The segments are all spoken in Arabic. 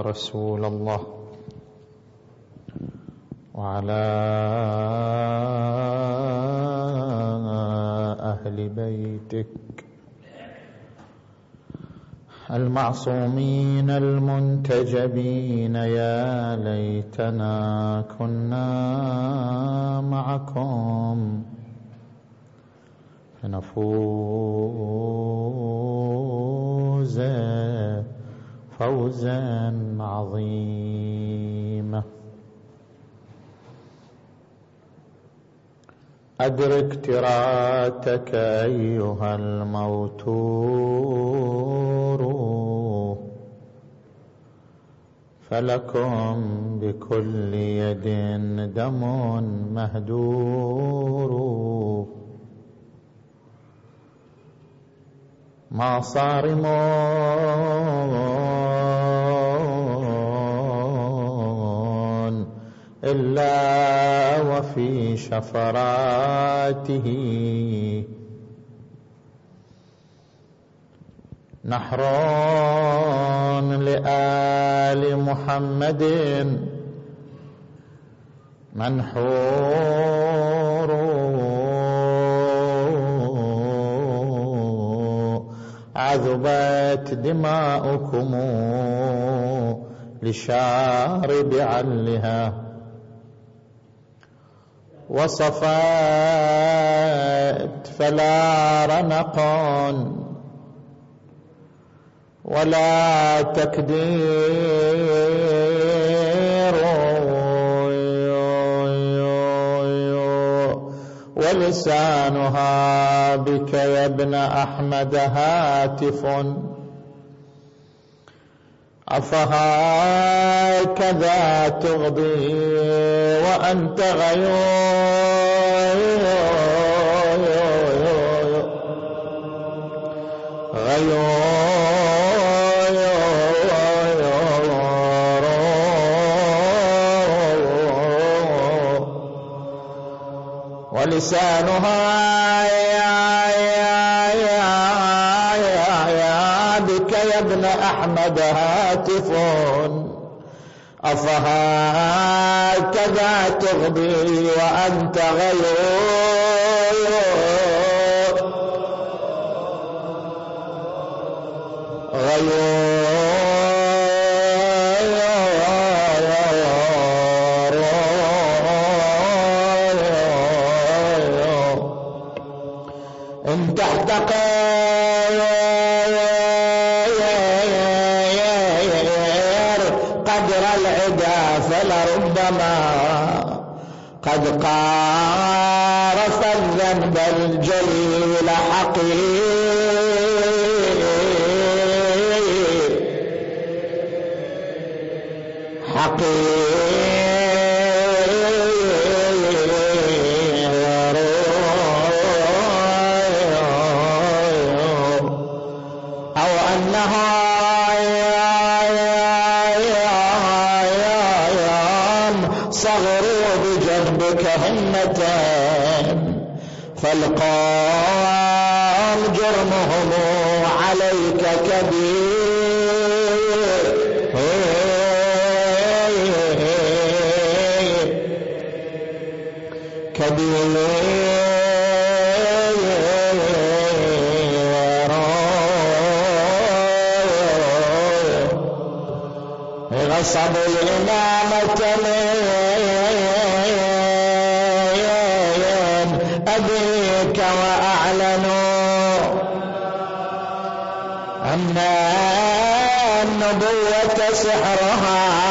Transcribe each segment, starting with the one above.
رسول الله وعلى أهل بيتك. المعصومين المنتجبين يا ليتنا كنا معكم. فنفوز فوزا عظيما أدرك تراتك أيها الموتور فلكم بكل يد دم مهدور. ما صارمون إلا وفي شفراته. نحر لآل محمد منحور. عذبت دماؤكم لشارب علها. وصفت فلا رنق. ولا تكدير. ولسانها بك يا ابن أحمد هاتف. أفهكذا تغضي وأنت غيور غيور ولسانها بك يا ابن أحمد هاتف أفهكذا تغضي وأنت غيور أبيك وأعلنوا أن النبوة سحرها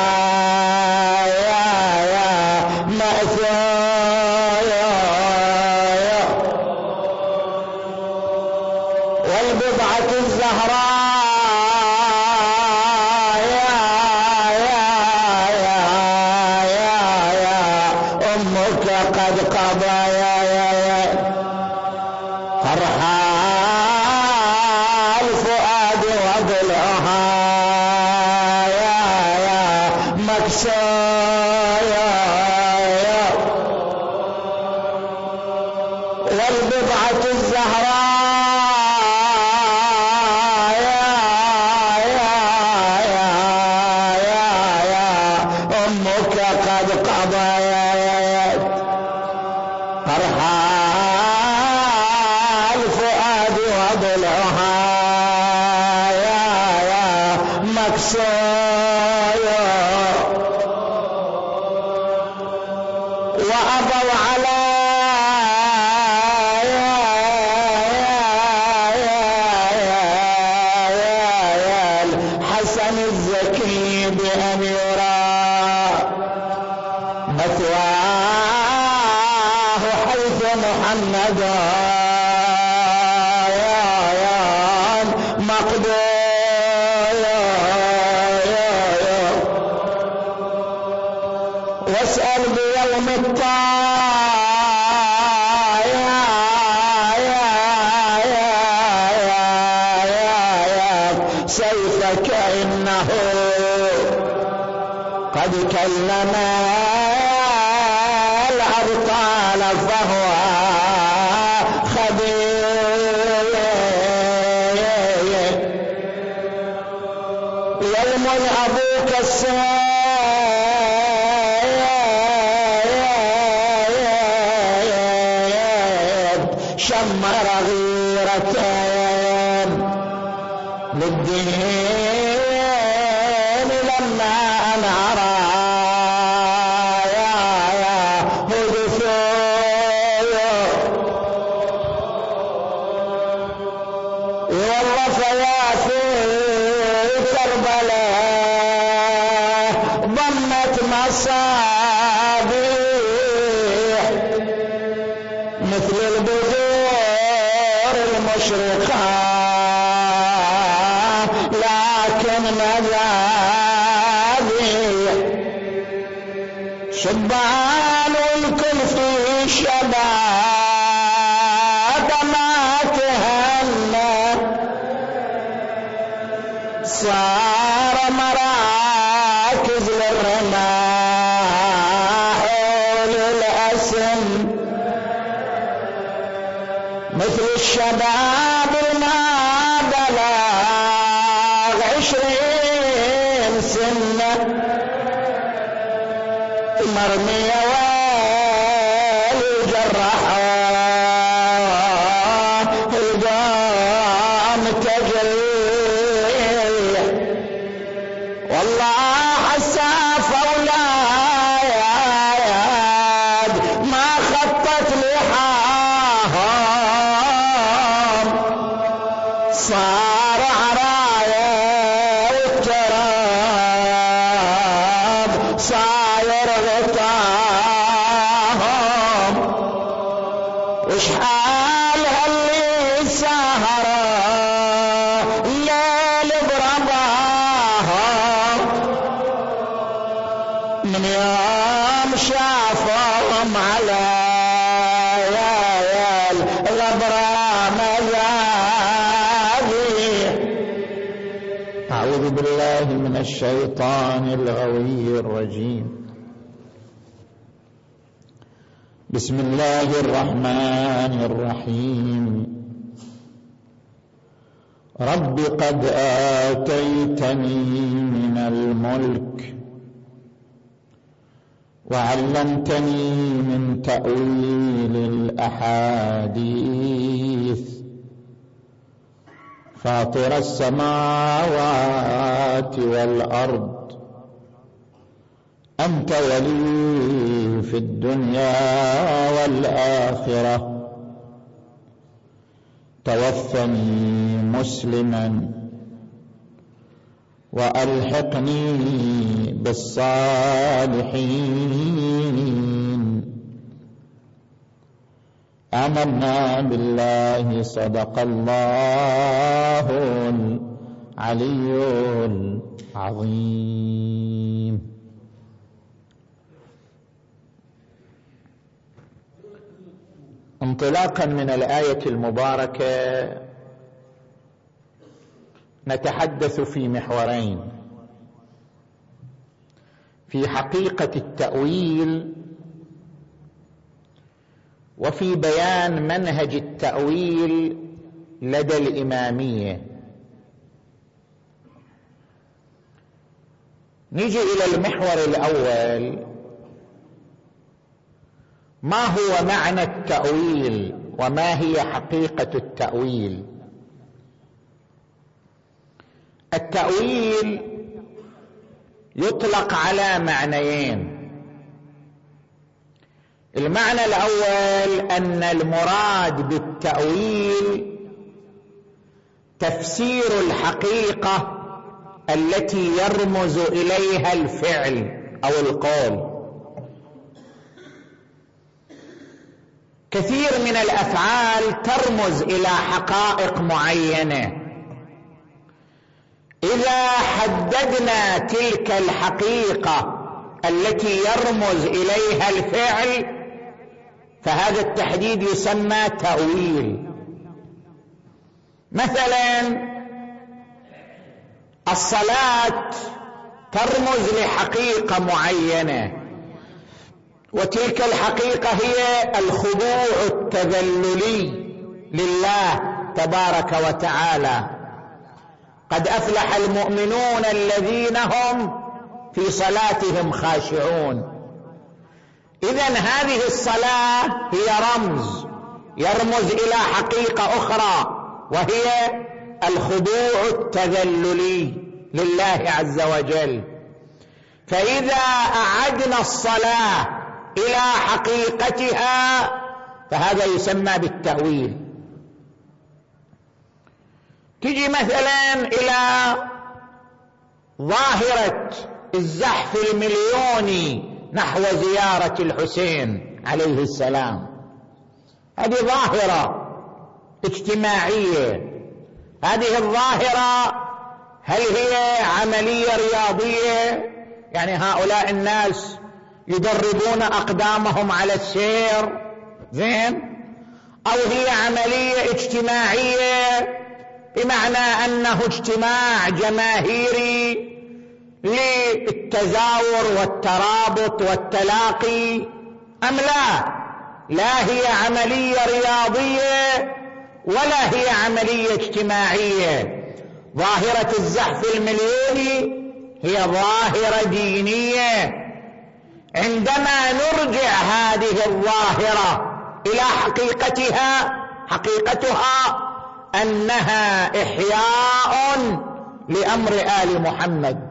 يلمع أبوك السائل الشيطان الغوي الرجيم. بسم الله الرحمن الرحيم. رب قد آتيتني من الملك وعلمتني من تأويل الأحاديث. فاطر السماوات والأرض. أنت ولي في الدنيا والآخرة. توفني مسلما. وألحقني بالصالحين. آمنا بالله صدق الله العلي العظيم. انطلاقا من الآية المباركة نتحدث في محورين. في حقيقة التأويل وفي بيان منهج التأويل لدى الإمامية. نيجي إلى المحور الأول. ما هو معنى التأويل وما هي حقيقة التأويل؟ التأويل يطلق على معنيين. المعنى الأول أن المراد بالتأويل تفسير الحقيقة التي يرمز إليها الفعل أو القول. كثير من الأفعال ترمز إلى حقائق معينة. إذا حددنا تلك الحقيقة التي يرمز إليها الفعل فهذا التحديد يسمى تأويل. مثلا الصلاة ترمز لحقيقة معينة وتلك الحقيقة هي الخضوع التذللي لله تبارك وتعالى. قد أفلح المؤمنون الذين هم في صلاتهم خاشعون. اذا هذه الصلاة هي رمز يرمز إلى حقيقة أخرى وهي الخضوع التذللي لله عز وجل. فإذا أعدنا الصلاة إلى حقيقتها فهذا يسمى بالتأويل. تجي مثلا إلى ظاهرة الزحف المليوني نحو زيارة الحسين عليه السلام. هذه ظاهرة اجتماعية. هذه الظاهرة هل هي عملية رياضية؟ يعني هؤلاء الناس يدربون أقدامهم على السير؟ زين. أو هي عملية اجتماعية بمعنى أنه اجتماع جماهيري للتزاور والترابط والتلاقي أم لا؟ لا هي عملية رياضية ولا هي عملية اجتماعية. ظاهرة الزحف المليوني هي ظاهرة دينية. عندما نرجع هذه الظاهرة إلى حقيقتها حقيقتها أنها احياء لأمر آل محمد.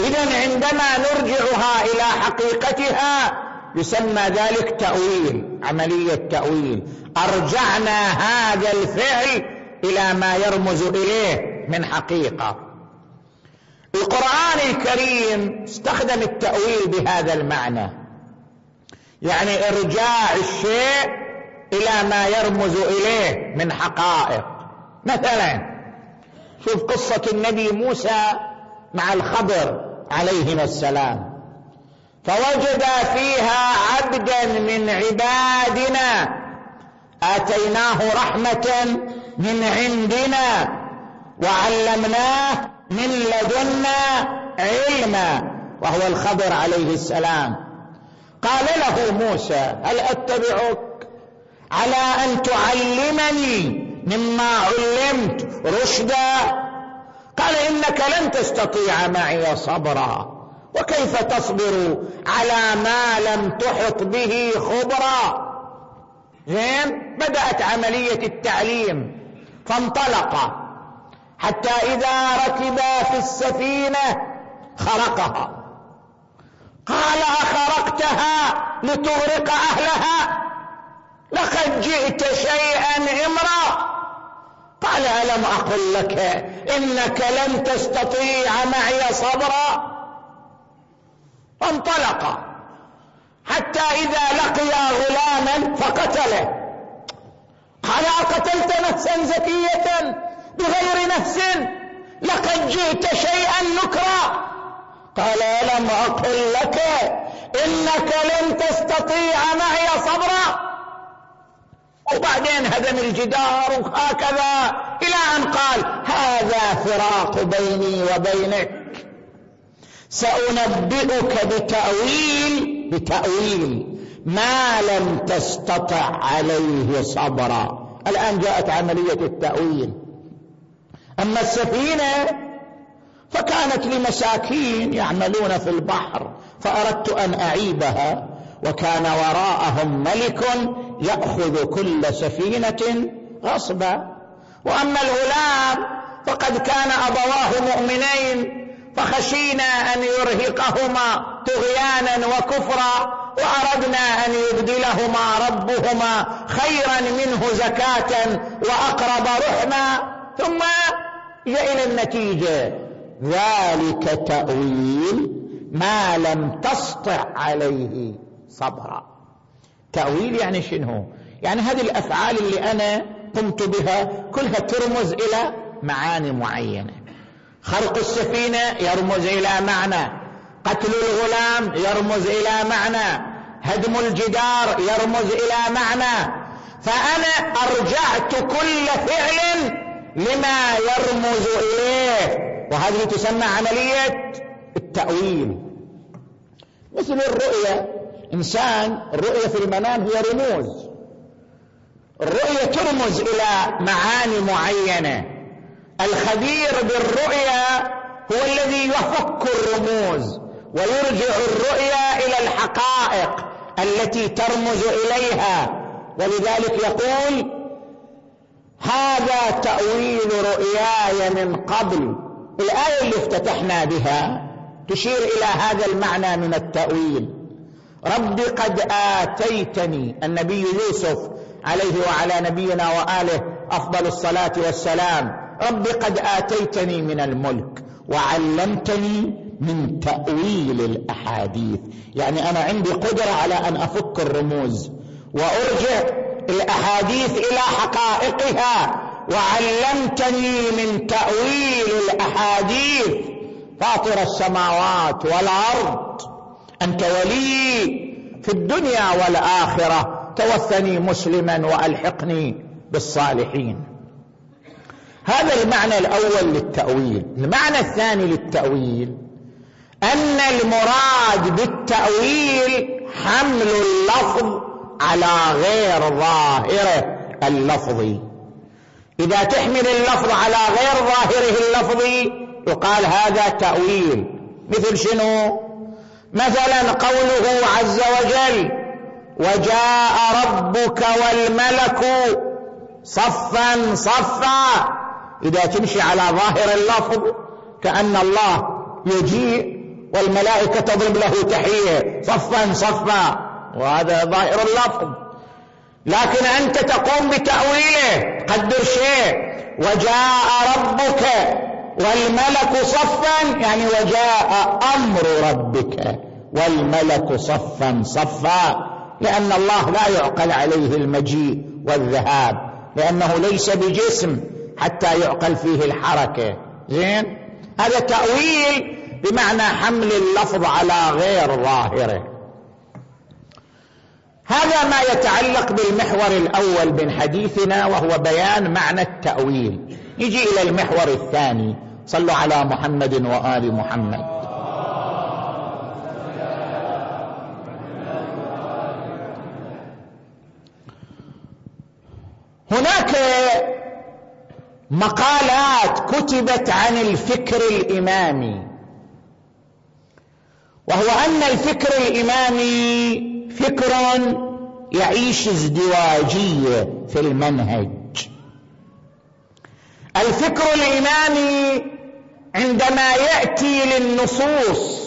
اذا عندما نرجعها إلى حقيقتها يسمى ذلك تأويل عملية تأويل. أرجعنا هذا الفعل إلى ما يرمز إليه من حقيقة. القرآن الكريم استخدم التأويل بهذا المعنى. يعني ارجاع الشيء إلى ما يرمز إليه من حقائق. مثلا شوف قصة النبي موسى مع الخضر عليهما السلام. فوجد فيها عبدا من عبادنا آتيناه رحمة من عندنا وعلمناه من لدنا علما وهو الخضر عليه السلام. قال له موسى هل أتبعك؟ على أن تعلمني مما علمت رشدا. قال إنك لن تستطيع معي صبرا. وكيف تصبر على ما لم تحط به خبرا؟ زين بدأت عملية التعليم فانطلق. حتى إذا ركبا في السفينة خرقها. قال أخرقتها لتغرق أهلها. لقد جئت شيئا امرا قال ألم أقل لك إنك لن تستطيع معي صبرا؟ فانطلق. حتى إذا لقي غلاما فقتله قال أقتلت نفسا زكية بغير نفس؟ لقد جئت شيئا نكرا. قال ألم أقل لك إنك لن تستطيع معي صبرا؟ وبعدين هدم الجدار وهكذا إلى أن قال هذا فراق بيني وبينك. سأنبئك بتأويل بتأويل ما لم تستطع عليه صبرا. الآن جاءت عملية التأويل. أما السفينة فكانت لمساكين يعملون في البحر فأردت أن أعيبها وكان وراءهم ملك يأخذ كل سفينة غصبا. وأما الغلام فقد كان أبواه مؤمنين فخشينا أن يرهقهما طغيانا وكفرا وأردنا أن يبدلهما ربهما خيرا منه زكاة وأقرب رحما ثم جاء إلى النتيجة. ذلك تأويل ما لم تسطع عليه صبرا. تأويل يعني شنو؟ يعني هذه الأفعال اللي أنا قمت بها كلها ترمز إلى معاني معينة. خرق السفينة يرمز إلى معنى. قتل الغلام يرمز إلى معنى. هدم الجدار يرمز إلى معنى. فأنا أرجعت كل فعل لما يرمز إليه. وهذه تسمى عملية التأويل. مثل الرؤية إنسان الرؤية في المنام هي رموز. الرؤية ترمز إلى معاني معينة. الخبير بالرؤيا هو الذي يفك الرموز ويرجع الرؤيا إلى الحقائق التي ترمز إليها. ولذلك يقول هذا تأويل رؤياي من قبل الآية اللي افتتحنا بها تشير إلى هذا المعنى من التأويل. رب قد آتيتني النبي يوسف عليه وعلى نبينا وآله أفضل الصلاة والسلام. رب قد آتيتني من الملك وعلمتني من تأويل الأحاديث. يعني أنا عندي قدرة على أن أفك الرموز وأرجع الأحاديث إلى حقائقها. وعلمتني من تأويل الأحاديث. فاطر السماوات والأرض. أنت ولي في الدنيا والآخرة. توفني مسلما وألحقني بالصالحين. هذا المعنى الأول للتأويل. المعنى الثاني للتأويل أن المراد بالتأويل حمل اللفظ على غير ظاهره اللفظي. إذا تحمل اللفظ على غير ظاهره اللفظي يقال هذا تأويل. مثل شنو؟ مثلا قوله عز وجل وجاء ربك والملك صفا صفا. إذا تمشي على ظاهر اللفظ كأن الله يجيء والملائكة تضرب له تحية صفا صفا. وهذا ظاهر اللفظ. لكن أنت تقوم بتأويله. قدر شيء. وجاء ربك والملك صفا. يعني وجاء أمر ربك والملك صفا صفا. لأن الله لا يعقل عليه المجيء والذهاب. لأنه ليس بجسم حتى يعقل فيه الحركة. زين؟ هذا تأويل بمعنى حمل اللفظ على غير ظاهره. هذا ما يتعلق بالمحور الأول من حديثنا وهو بيان معنى التأويل. يجي إلى المحور الثاني. صلوا على محمد وآل محمد. هناك مقالات كتبت عن الفكر الإمامي. وهو أن الفكر الإمامي فكر يعيش ازدواجيه في المنهج. الفكر الامامي عندما ياتي للنصوص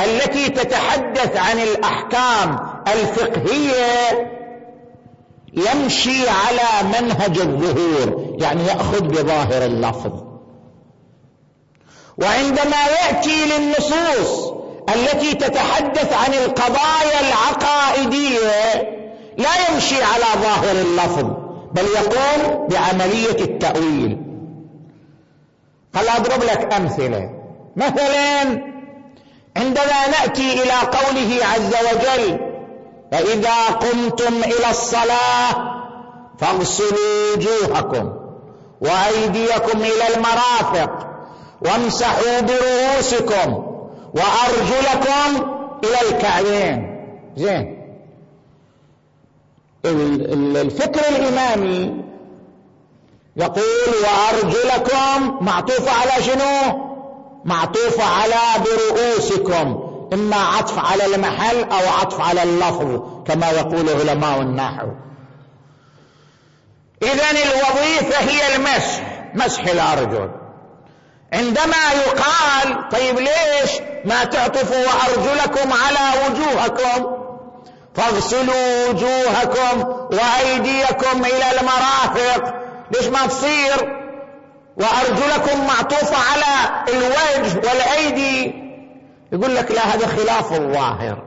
التي تتحدث عن الاحكام الفقهيه يمشي على منهج الظهور يعني ياخذ بظاهر اللفظ. وعندما ياتي للنصوص التي تتحدث عن القضايا العقائدية لا يمشي على ظاهر اللفظ بل يقوم بعملية التأويل. هل اضرب لك أمثلة. مثلا عندما نأتي إلى قوله عز وجل فاذا قمتم إلى الصلاة فاغسلوا وجوهكم وأيديكم إلى المرافق وامسحوا برؤوسكم وأرجلكم إلى الكعبين. زين. الفكر الإمامي يقول وأرجلكم معطوفة على شنو؟ معطوفة على برؤوسكم. إما عطف على المحل أو عطف على اللفظ كما يقول علماء النحو. إذا الوظيفة هي المسح مسح الأرجل. عندما يقال طيب ليش ما تعطفوا وأرجلكم على وجوهكم؟ فاغسلوا وجوهكم وأيديكم إلى المرافق. ليش ما تصير؟ وأرجلكم معطوفة على الوجه والأيدي. يقول لك لا هذا خلاف الظاهر.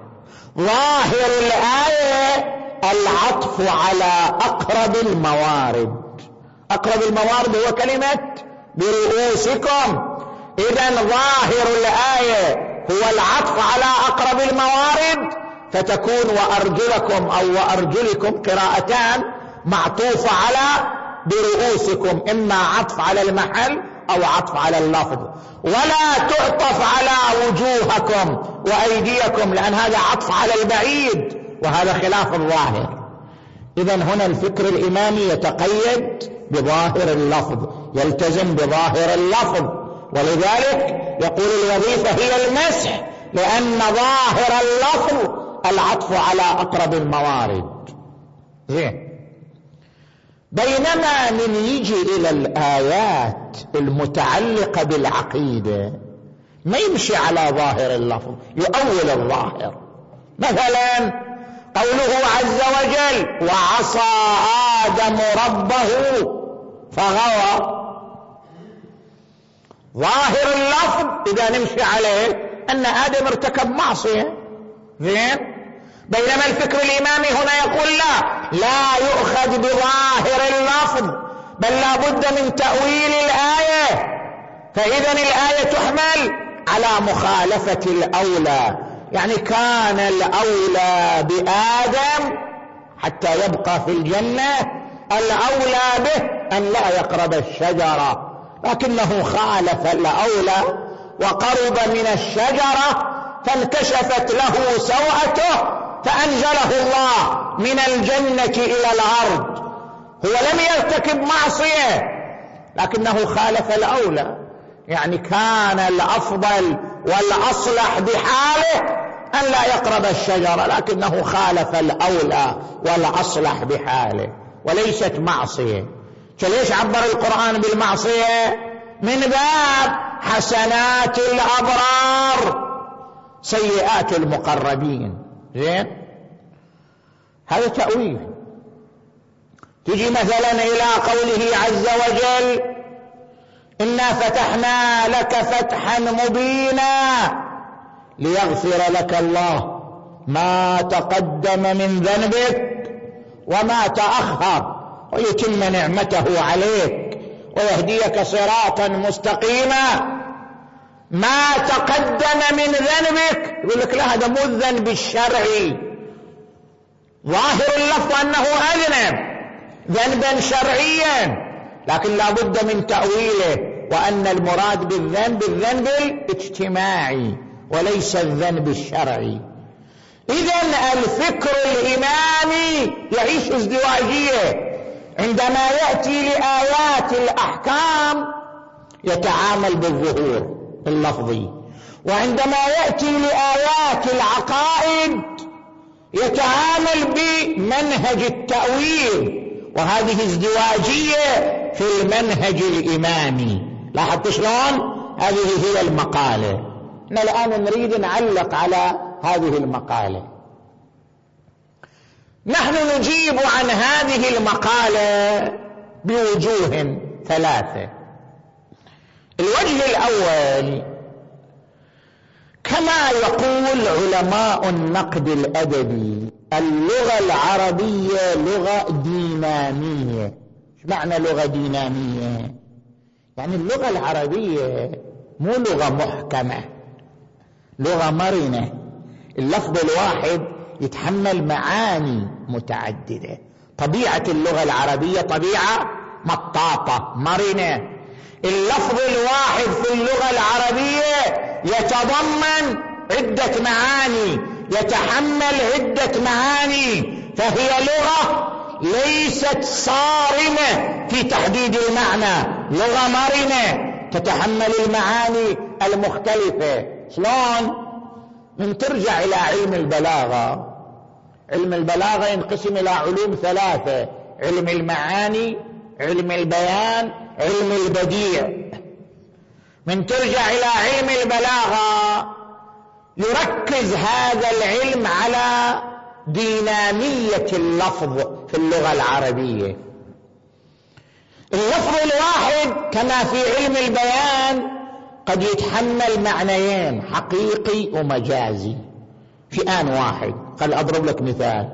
ظاهر الآية العطف على أقرب الموارد. أقرب الموارد هو كلمة برؤوسكم. إذا ظاهر الآية هو العطف على أقرب الموارد فتكون وأرجلكم أو وأرجلكم قراءتان معطوفة على برؤوسكم إما عطف على المحل أو عطف على اللفظ. ولا تعطف على وجوهكم وأيديكم لأن هذا عطف على البعيد وهذا خلاف الظاهر إذا هنا الفكر الإمامي يتقيد بظاهر اللفظ. يلتزم بظاهر اللفظ. ولذلك يقول الوظيفة هي المسح لأن ظاهر اللفظ العطف على أقرب الموارد. زين. بينما من يجي إلى الآيات المتعلقة بالعقيدة ما يمشي على ظاهر اللفظ يؤول الظاهر. مثلا قوله عز وجل وعصى آدم ربه فغوى ظاهر اللفظ إذا نمشي عليه أن آدم ارتكب معصية. زين؟ بينما الفكر الإمامي هنا يقول لا لا يؤخذ بظاهر اللفظ بل لا بد من تأويل الآية. فإذا الآية تحمل على مخالفة الأولى. يعني كان الأولى بآدم حتى يبقى في الجنة الأولى به أن لا يقرب الشجرة. لكنه خالف الأولى وقرب من الشجرة فانكشفت له سوءته فأنزله الله من الجنة إلى الأرض. هو لم يرتكب معصية لكنه خالف الأولى. يعني كان الأفضل والأصلح بحاله أن لا يقرب الشجرة لكنه خالف الأولى والأصلح بحاله وليست معصية. فليش عبر القرآن بالمعصية؟ من باب حسنات الأبرار سيئات المقربين. زين؟ هذا تأويل. تجي مثلا إلى قوله عز وجل إنا فتحنا لك فتحا مبينا ليغفر لك الله ما تقدم من ذنبك وما تأخر. ويتم نعمته عليك ويهديك صراطا مستقيما. ما تقدم من ذنبك يقول لك لا هذا مو الذنب الشرعي. ظاهر اللفظ أنه أذنب ذنبا شرعيا لكن لا بد من تأويله. وأن المراد بالذنب الذنب الاجتماعي وليس الذنب الشرعي. اذا الفكر الإمامي يعيش ازدواجية. عندما يأتي لآيات الأحكام يتعامل بالظهور اللفظي وعندما يأتي لآيات العقائد يتعامل بمنهج التأويل. وهذه ازدواجية في المنهج الإمامي. لاحظت شلون؟ هذه هي المقالة. إحنا الآن نريد نعلق على هذه المقالة. نحن نجيب عن هذه المقالة بوجوه ثلاثة. الوجه الأول كما يقول علماء النقد الأدبي اللغة العربية لغة دينامية. إيش معنى لغة دينامية؟ يعني اللغة العربية مو لغة محكمة لغة مرنة. اللفظ الواحد يتحمل معاني متعددة. طبيعة اللغة العربية طبيعة مطاطة مرنة. اللفظ الواحد في اللغة العربية يتضمن عدة معاني يتحمل عدة معاني. فهي لغة ليست صارمة في تحديد المعنى. لغة مرنة تتحمل المعاني المختلفة. شلون؟ من ترجع إلى علم البلاغة. علم البلاغة ينقسم إلى علوم ثلاثة علم المعاني علم البيان علم البديع. من ترجع إلى علم البلاغة يركز هذا العلم على دينامية اللفظ في اللغة العربية. اللفظ الواحد كما في علم البيان قد يتحمل معنيين حقيقي ومجازي. في آن واحد. خل أضرب لك مثال.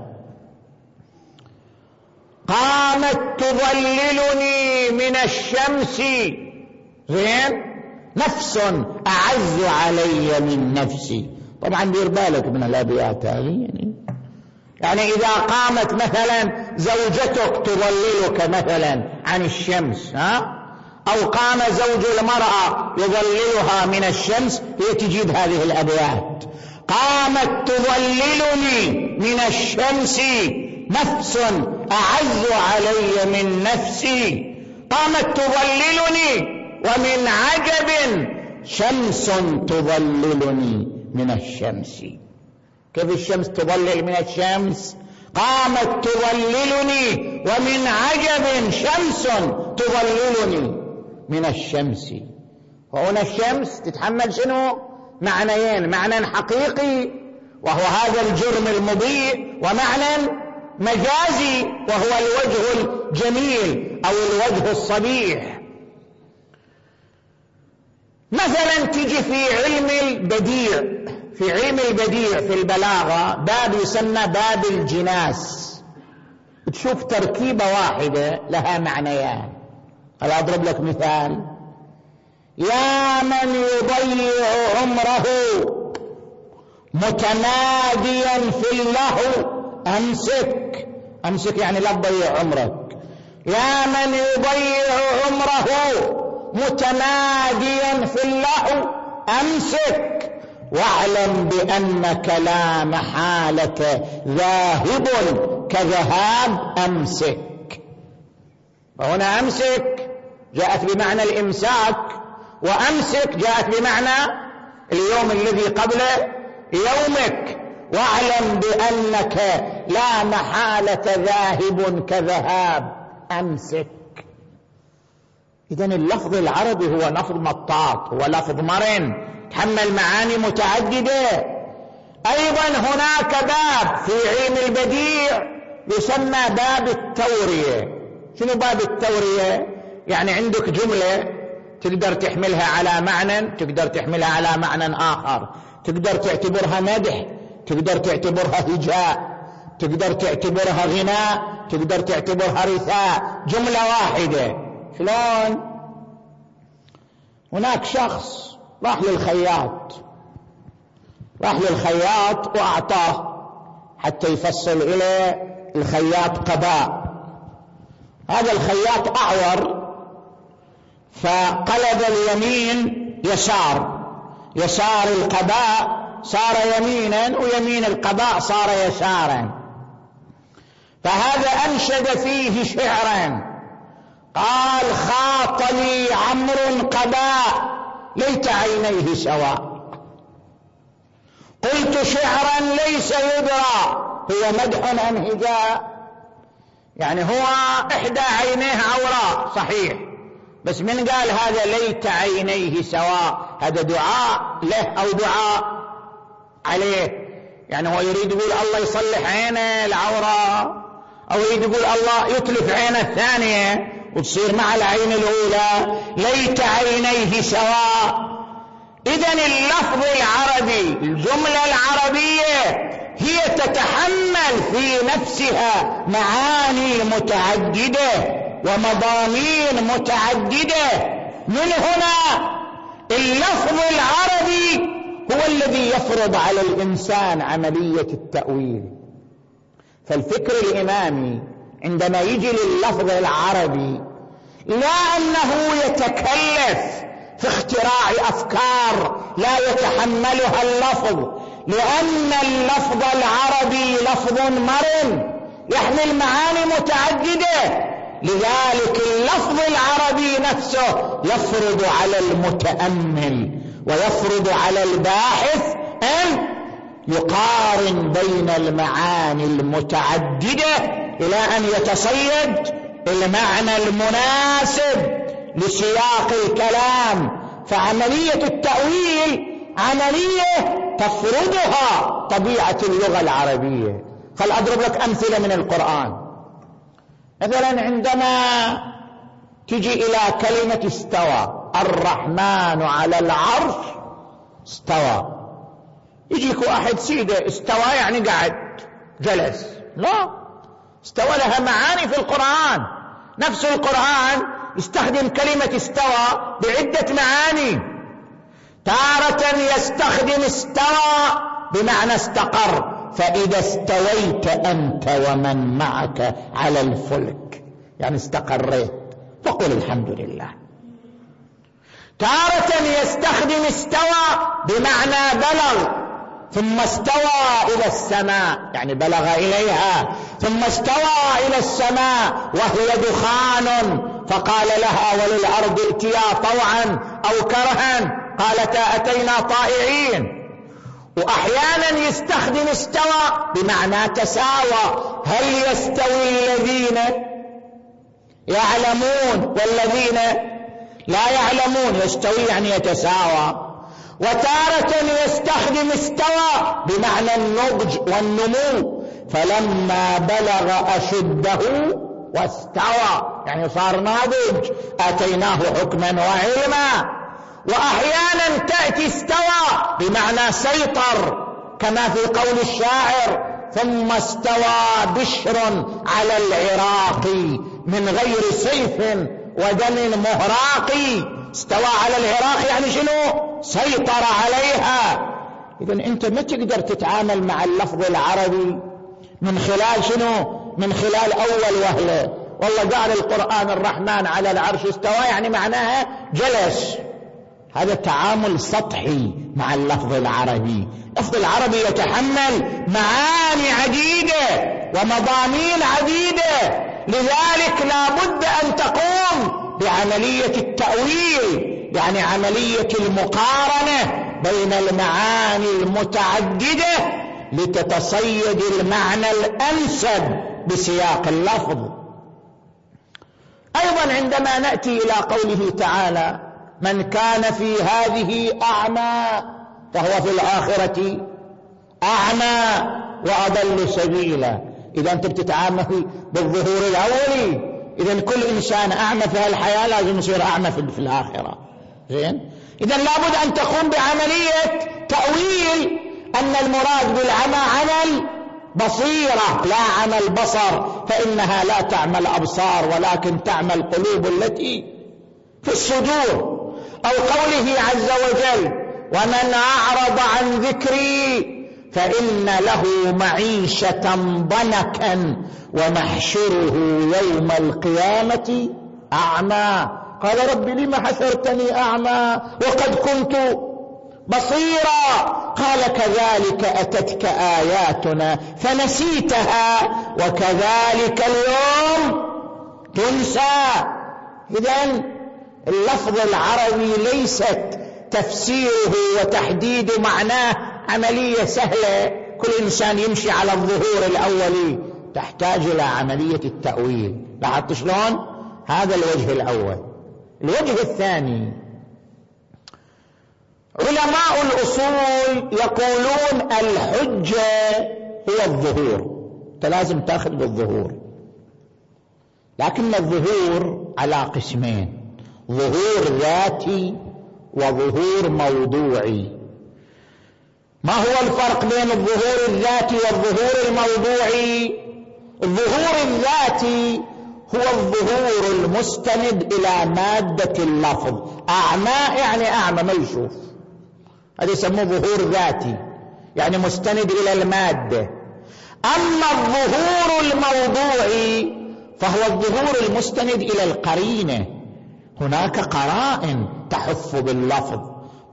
قامت تظللني من الشمس. زين؟ نفس أعز علي من نفسي. طبعا دير بالك من الأبيات هذه يعني. يعني إذا قامت مثلا زوجتك تظللك مثلا عن الشمس ها؟ أو قام زوج المرأة يظللها من الشمس هي تجيب هذه الأبيات. قامت تظللني من الشمس نفس أعز علي من نفسي. قامت تظللني ومن عجب شمس تظللني من الشمس. كيف الشمس تظلل من الشمس؟ قامت تظللني ومن عجب شمس تظللني من الشمس. وهنا الشمس تتحمل شنو؟ معنيين معنى حقيقي وهو هذا الجرم المضيء ومعنى مجازي وهو الوجه الجميل أو الوجه الصبيح. مثلا تجي في علم البديع في علم البديع في البلاغة باب يسمى باب الجناس. تشوف تركيبة واحدة لها معنيان. أنا أضرب لك مثال. يا من يضيع عمره متماديا في اللهو أمسك. أمسك يعني لا تضيع عمرك. يا من يضيع عمره متماديا في اللهو أمسك. واعلم بأنك لا محالة ذاهب كذهاب أمسك. وهنا أمسك جاءت بمعنى الإمساك. وأمسك جاءت بمعنى اليوم الذي قبل يومك. واعلم بأنك لا محالة ذاهب كذهاب. أمسك. اذا اللفظ العربي هو لفظ مطاط هو لفظ مرن. تحمل معاني متعددة. أيضا هناك باب في علم البديع يسمى باب التورية. شنو باب التورية؟ يعني عندك جملة تقدر تحملها على معنى تقدر تحملها على معنى آخر. تقدر تعتبرها مدح تقدر تعتبرها هجاء. تقدر تعتبرها غناء تقدر تعتبرها رثاء. جملة واحدة. شلون؟ هناك شخص راح للخياط. راح للخياط وأعطاه حتى يفصل إلى الخياط قباء هذا الخياط أعور. فقلب اليمين يسار. يسار القباء صار يمينا ويمين القضاء صار يسارا. فهذا أنشد فيه شعرا. قال خاط لي عمرو قباء ليت عينيه سواء. قلت شعرا ليس يدرى. هو مدح أم هجاء يعني هو إحدى عينيه عوراء صحيح. بس من قال هذا ليت عينيه سواء؟ هذا دعاء له أو دعاء عليه. يعني هو يريد يقول الله يصلح عينه العورة أو يريد يقول الله يتلف عينه الثانية وتصير مع العين الأولى. ليت عينيه سواء. إذا اللفظ العربي الجملة العربية هي تتحمل في نفسها معاني متعددة. ومضامين متعددة. من هنا اللفظ العربي هو الذي يفرض على الإنسان عملية التأويل. فالفكر الإمامي عندما يجي لللفظ العربي لا أنه يتكلف في اختراع أفكار لا يتحملها اللفظ لأن اللفظ العربي لفظ مرن. يحمل معاني متعددة. لذلك اللفظ العربي نفسه يفرض على المتأمل ويفرض على الباحث أن يقارن بين المعاني المتعددة إلى أن يتصيد المعنى المناسب لسياق الكلام فعملية التأويل عملية تفرضها طبيعة اللغة العربية. خل أضرب لك أمثلة من القرآن. مثلا عندما تجي إلى كلمة استوى الرحمن على العرش استوى. يجيك واحد سيدة استوى يعني قعد جلس. لا استوى لها معاني في القرآن. نفس القرآن يستخدم كلمة استوى بعدة معاني. تارة يستخدم استوى بمعنى استقر. فإذا استويت أنت ومن معك على الفلك. يعني استقريت. فقل الحمد لله. تارة يستخدم استوى بمعنى بلغ. ثم استوى إلى السماء. يعني بلغ إليها. ثم استوى إلى السماء وهي دخان. فقال لها وللأرض ائتيا طوعا أو كرها. قالتا أتينا طائعين. وأحيانا يستخدم استوى بمعنى تساوى. هل يستوي الذين يعلمون والذين لا يعلمون؟ يستوي يعني يتساوى. وتارة يستخدم استوى بمعنى النضج والنمو. فلما بلغ أشده واستوى يعني صار ناضج آتيناه حكما وعلما. وأحيانا تأتي استوى بمعنى سيطر كما في قول الشاعر ثم استوى بشر على العراق من غير سيف ودم مهراق. استوى على العراق يعني شنو؟ سيطر عليها. اذا أنت ما تقدر تتعامل مع اللفظ العربي من خلال شنو؟ من خلال أول وهلة. والله قال القرآن الرحمن على العرش استوى يعني معناها جلس. هذا تعامل سطحي مع اللفظ العربي. اللفظ العربي يتحمل معاني عديدة ومضامين عديدة. لذلك لا بد أن تقوم بعملية التأويل يعني عملية المقارنة بين المعاني المتعددة لتتصيد المعنى الأنسب بسياق اللفظ. أيضا عندما نأتي إلى قوله تعالى من كان في هذه أعمى فهو في الآخرة أعمى وأضل سبيلا. إذا أنت بتتعامل بالظهور الأولي. إذا كل إنسان أعمى في هالحياة لازم يصير أعمى في الآخرة. زين؟ إذا لابد أن تقوم بعملية تأويل أن المراد بالعمى عمل بصيرة لا عمل بصر فإنها لا تعمى الابصار ولكن تعمى القلوب التي في الصدور. أو قوله عز وجل ومن اعرض عن ذكري فان له معيشه ضنكا ونحشره يوم القيامه اعمى. قال رب لم حشرتني اعمى؟ وقد كنت بصيرا. قال كذلك اتتك اياتنا فنسيتها وكذلك اليوم تنسى. اذا اللفظ العربي ليست تفسيره وتحديد معناه عملية سهلة. كل إنسان يمشي على الظهور الاولي تحتاج إلى عملية التأويل. لاحظت شلون؟ هذا الوجه الأول. الوجه الثاني. علماء الأصول يقولون الحجة هو الظهور. أنت لازم تأخذ بالظهور. لكن الظهور على قسمين. ظهور ذاتي وظهور موضوعي. ما هو الفرق بين الظهور الذاتي والظهور الموضوعي؟ الظهور الذاتي هو الظهور المستند إلى مادة اللفظ. أعمى يعني أعمى ما يشوف. هذا يسموه ظهور ذاتي يعني مستند إلى المادة. أما الظهور الموضوعي فهو الظهور المستند إلى القرينة. هناك قرائن تحف باللفظ.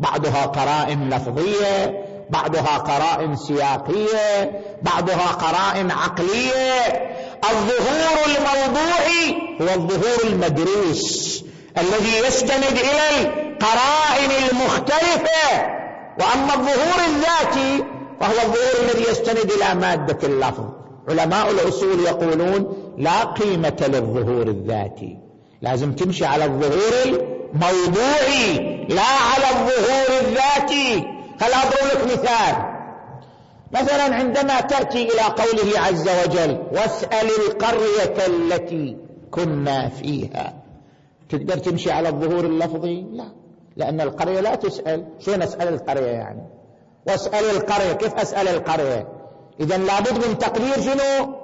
بعضها قرائن لفظية بعضها قرائن سياقية بعضها قرائن عقلية. الظهور الموضوعي هو الظهور المدروس الذي يستند إلى القرائن المختلفة. وأما الظهور الذاتي فهو الظهور الذي يستند إلى مادة اللفظ. علماء الأصول يقولون لا قيمة للظهور الذاتي. لازم تمشي على الظهور الموضوعي لا على الظهور الذاتي. هل أضرب لك مثال؟ مثلا عندما تأتي إلى قوله عز وجل واسأل القرية التي كنا فيها. تقدر تمشي على الظهور اللفظي؟ لا لأن القرية لا تسأل. شلون اسال القرية يعني؟ واسأل القرية. كيف أسأل القرية؟ اذا لابد من تقدير شنو؟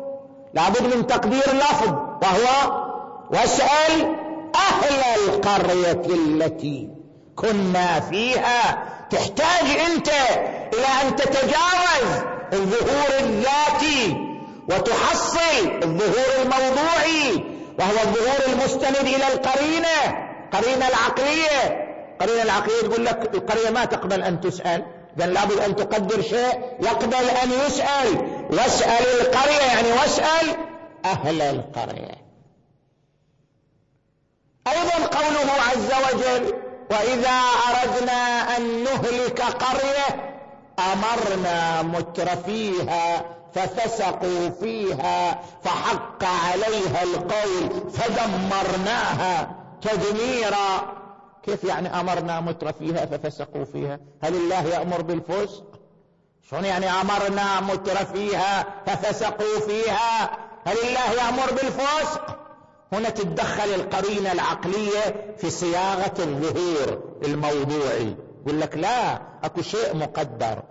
لابد من تقدير لفظ وهو واسأل أهل القرية التي كنا فيها. تحتاج أنت إلى أن تتجاوز الظهور الذاتي وتحصل الظهور الموضوعي وهو الظهور المستند إلى القرينة قرينة العقلية. قرينة العقلية تقول لك القرية ما تقبل أن تسأل اذا لابد أن تقدر شيء يقبل أن يسأل. واسأل القرية يعني واسأل أهل القرية. أيضا قوله عز وجل وإذا أردنا أن نهلك قرية أمرنا مترفيها ففسقوا فيها فحق عليها القول فدمرناها تدميرا. كيف يعني أمرنا مترفيها ففسقوا فيها؟ هل الله يأمر بالفسق؟ شلون يعني أمرنا مترفيها ففسقوا فيها؟ هل الله يأمر بالفسق؟ هنا تتدخل القرينة العقلية في صياغة الظهور الموضوعي. يقول لك لا أكو شيء مقدر.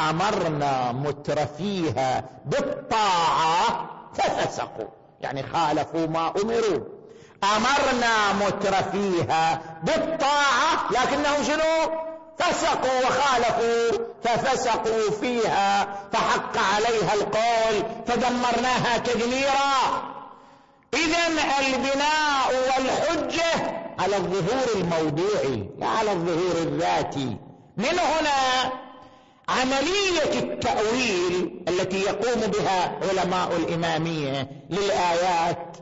أمرنا مترفيها بالطاعة ففسقوا. يعني خالفوا ما أمروا. أمرنا مترفيها بالطاعة لكنهم شنو؟ فسقوا وخالفوا. ففسقوا فيها فحق عليها القول فدمرناها تدميرا. اذا البناء والحجة على الظهور الموضوعي لا على الظهور الذاتي. من هنا عملية التأويل التي يقوم بها علماء الإمامية للآيات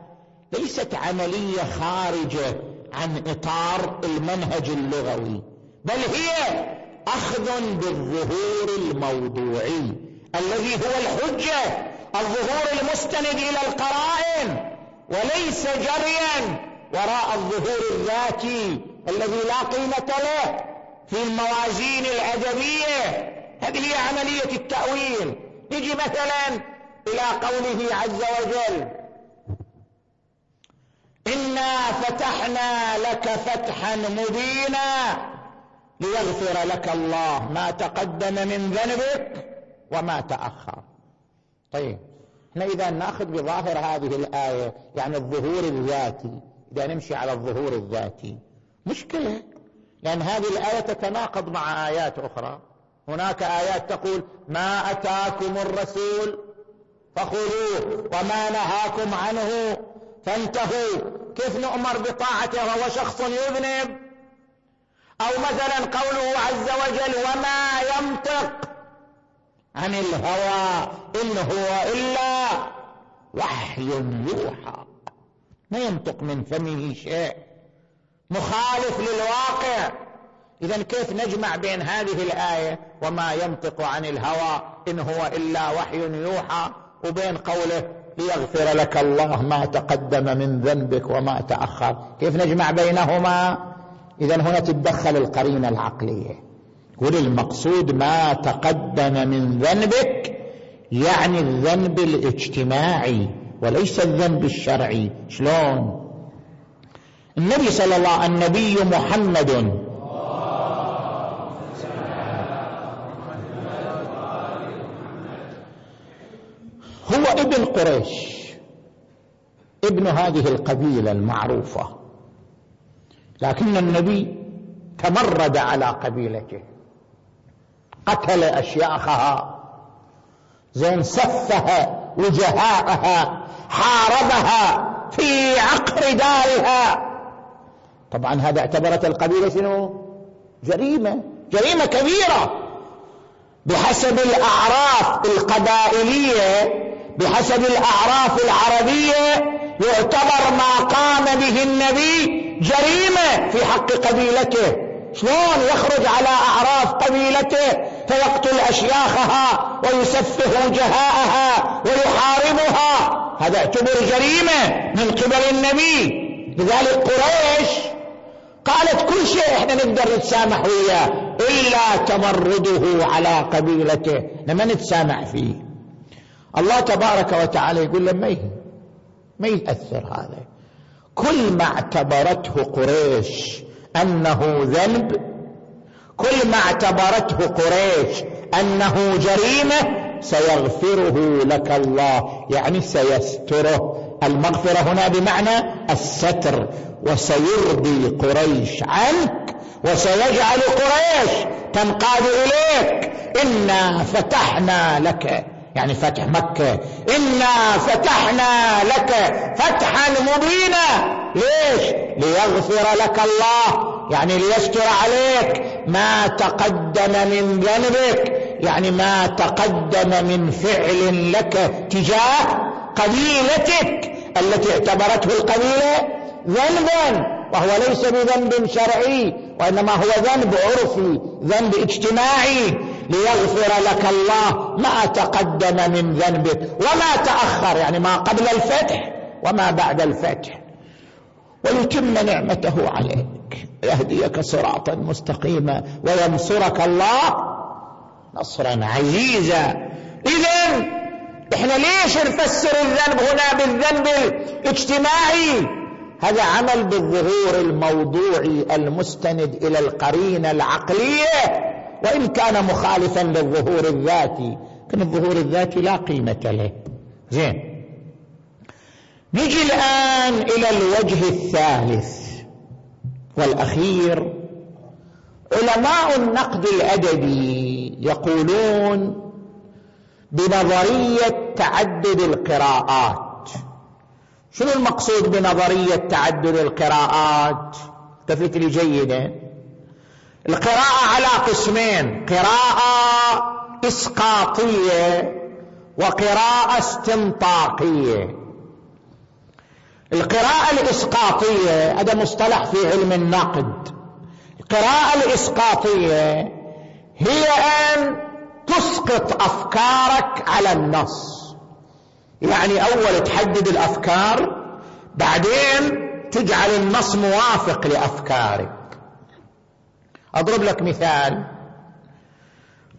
ليست عملية خارجة عن إطار المنهج اللغوي بل هي أخذ بالظهور الموضوعي الذي هو الحجة الظهور المستند إلى القرائن. وليس جريا وراء الظهور الذاتي الذي لا قيمة له في الموازين الأدبية. هذه هي عملية التأويل. نجي مثلا إلى قوله عز وجل إنا فتحنا لك فتحا مبينا ليغفر لك الله ما تقدم من ذنبك وما تأخر. طيب. إحنا إذا نأخذ بظاهر هذه الآية يعني الظهور الذاتي إذا نمشي على الظهور الذاتي. مشكلة لأن هذه الآية تتناقض مع آيات أخرى. هناك آيات تقول ما أتاكم الرسول فخذوه وما نهاكم عنه فانتهوا. كيف نؤمر بطاعته وهو شخص يذنب؟ أو مثلا قوله عز وجل وما ينطق عن الهوى إن هو إلا وحي يوحى. ما ينطق من فمه شيء. مخالف للواقع. إذا كيف نجمع بين هذه الآية وما ينطق عن الهوى إن هو إلا وحي يوحى وبين قوله ليغفر لك الله ما تقدم من ذنبك وما تأخر؟ كيف نجمع بينهما؟ إذا هنا تتدخل القرينة العقلية. قل المقصود ما تقدم من ذنبك يعني الذنب الاجتماعي وليس الذنب الشرعي. شلون؟ النبي صلى الله عليه النبي محمد. هو ابن قريش ابن هذه القبيلة المعروفة. لكن النبي تمرد على قبيلته. قتل أشياخها زين سفه وجهاءها حاربها في عقر دارها. طبعا هذا اعتبرت القبيلة شنو؟ جريمة جريمة كبيرة. بحسب الأعراف القبائلية بحسب الأعراف العربية يعتبر ما قام به النبي جريمة في حق قبيلته. شلون يخرج على أعراف قبيلته؟ فيقتل أشياخها ويسفه جهاءها ويحاربها. هذا اعتبر جريمة من قبل النبي. لذلك قريش قالت كل شيء إحنا نقدر نتسامح وياه إلا تمرده على قبيلته. لما نتسامح فيه. الله تبارك وتعالى يقول لما ما ما يأثر هذا. كل ما اعتبرته قريش أنه ذنب كل ما اعتبرته قريش أنه جريمة سيغفره لك الله. يعني سيستره. المغفرة هنا بمعنى الستر. وسيرضي قريش عنك وسيجعل قريش تنقاد إليك. إنا فتحنا لك. يعني فتح مكة. إنا فتحنا لك فتحا مبينا. ليش؟ ليغفر لك الله. يعني ليستر عليك ما تقدم من ذنبك يعني ما تقدم من فعل لك تجاه قبيلتك التي اعتبرته القبيلة ذنبا وهو ليس بذنب شرعي وإنما هو ذنب عرفي ذنب اجتماعي. ليغفر لك الله ما تقدم من ذنبك وما تأخر يعني ما قبل الفتح وما بعد الفتح. ويتم نعمته عليك. يهديك صراطا مستقيما وينصرك الله نصرا عزيزا. اذا إحنا ليش نفسر الذنب هنا بالذنب الاجتماعي؟ هذا عمل بالظهور الموضوعي المستند إلى القرينة العقلية وإن كان مخالفا للظهور الذاتي لكن الظهور الذاتي لا قيمة له. زين. نجي الآن إلى الوجه الثالث. والأخير علماء النقد الأدبي يقولون بنظرية تعدد القراءات. شنو المقصود بنظرية تعدد القراءات؟ التفت لي جيدا القراءة على قسمين قراءة إسقاطية وقراءة استنطاقية. القراءة الإسقاطية هذا مصطلح في علم النقد القراءة الإسقاطية هي أن تسقط أفكارك على النص. يعني أول تحدد الأفكار بعدين تجعل النص موافق لأفكارك. أضرب لك مثال.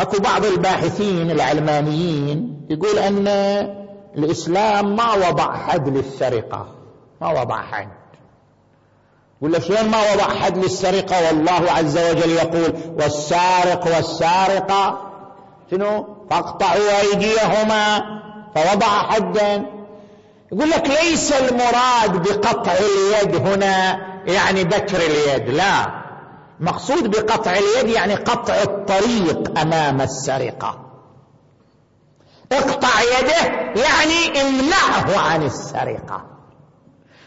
أكو بعض الباحثين العلمانيين يقول أن الإسلام ما وضع حد للسرقة. ما وضع حد. ولا شلون ما وضع حد للسرقة؟ والله عز وجل يقول والسارق والسارقة شنو؟ فاقطعوا أيديهما فوضع حدا. يقول لك ليس المراد بقطع اليد هنا يعني بتر اليد لا. مقصود بقطع اليد يعني قطع الطريق أمام السرقة. اقطع يده يعني امنعه عن السرقة.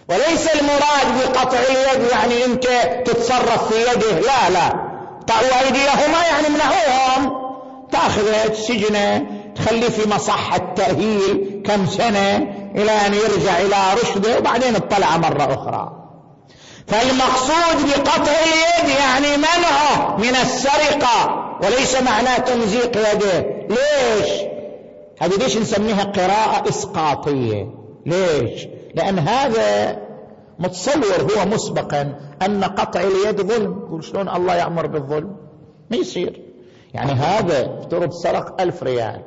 وليس المراد بقطع اليد يعني انت تتصرف في يده. لا لا. قطعوا أيديهما يعني منعوهم. تاخذه تسجنه تخليه في مصحة تأهيل كم سنة إلى أن يرجع إلى رشده وبعدين اطلع مرة أخرى. فالمقصود بقطع اليد يعني منعه من السرقة وليس معناه تمزيق يده. ليش؟ هذه ليش نسميها قراءة إسقاطية؟ ليش؟ لأن هذا متصور هو مسبقا أن قطع اليد ظلم. يقول شلون الله يأمر بالظلم؟ ما يصير. يعني هذا افترض سرق ألف ريال.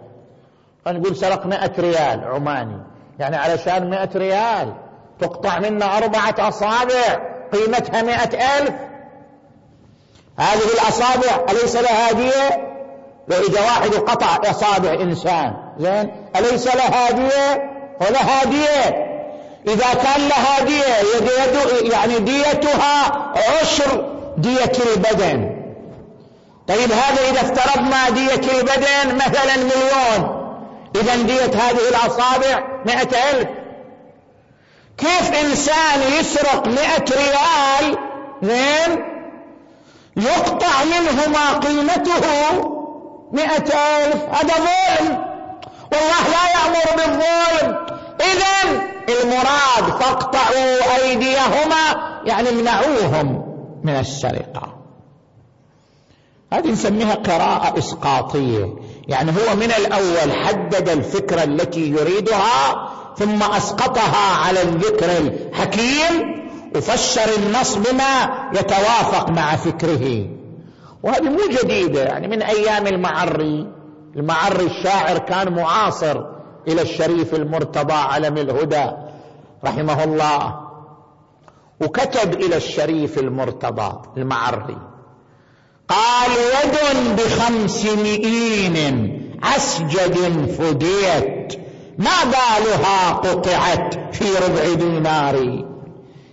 نقول سرق مئة ريال عماني. يعني علشان مئة ريال تقطع منا أربعة أصابع قيمتها مئة ألف. هذه الأصابع أليس لها دية لو إذا واحد قطع أصابع إنسان زين أليس لها دية ولها دية إذا كان لها دية يعني ديتها عشر دية البدن طيب هذا إذا افترضنا دية البدن مثلا مليون. إذا دية هذه الأصابع مئة ألف. كيف إنسان يسرق مئة ريال؟ زين يقطع منه ما قيمته مئة ألف. هذا ظلم. والله لا يأمر بالظلم. إذا المراد فاقطعوا أيديهما يعني امنعوهم من السرقة. هذه نسميها قراءة إسقاطية. يعني هو من الأول حدد الفكرة التي يريدها ثم أسقطها على الذكر الحكيم وفسر النص بما يتوافق مع فكره. وهذه مو جديدة يعني من أيام المعري. المعري الشاعر كان معاصر. إلى الشريف المرتضى علم الهدى رحمه الله. وكتب إلى الشريف المرتضى المعري. قال يد بخمس مئين عسجد فديت ما بالها قطعت في ربع دينار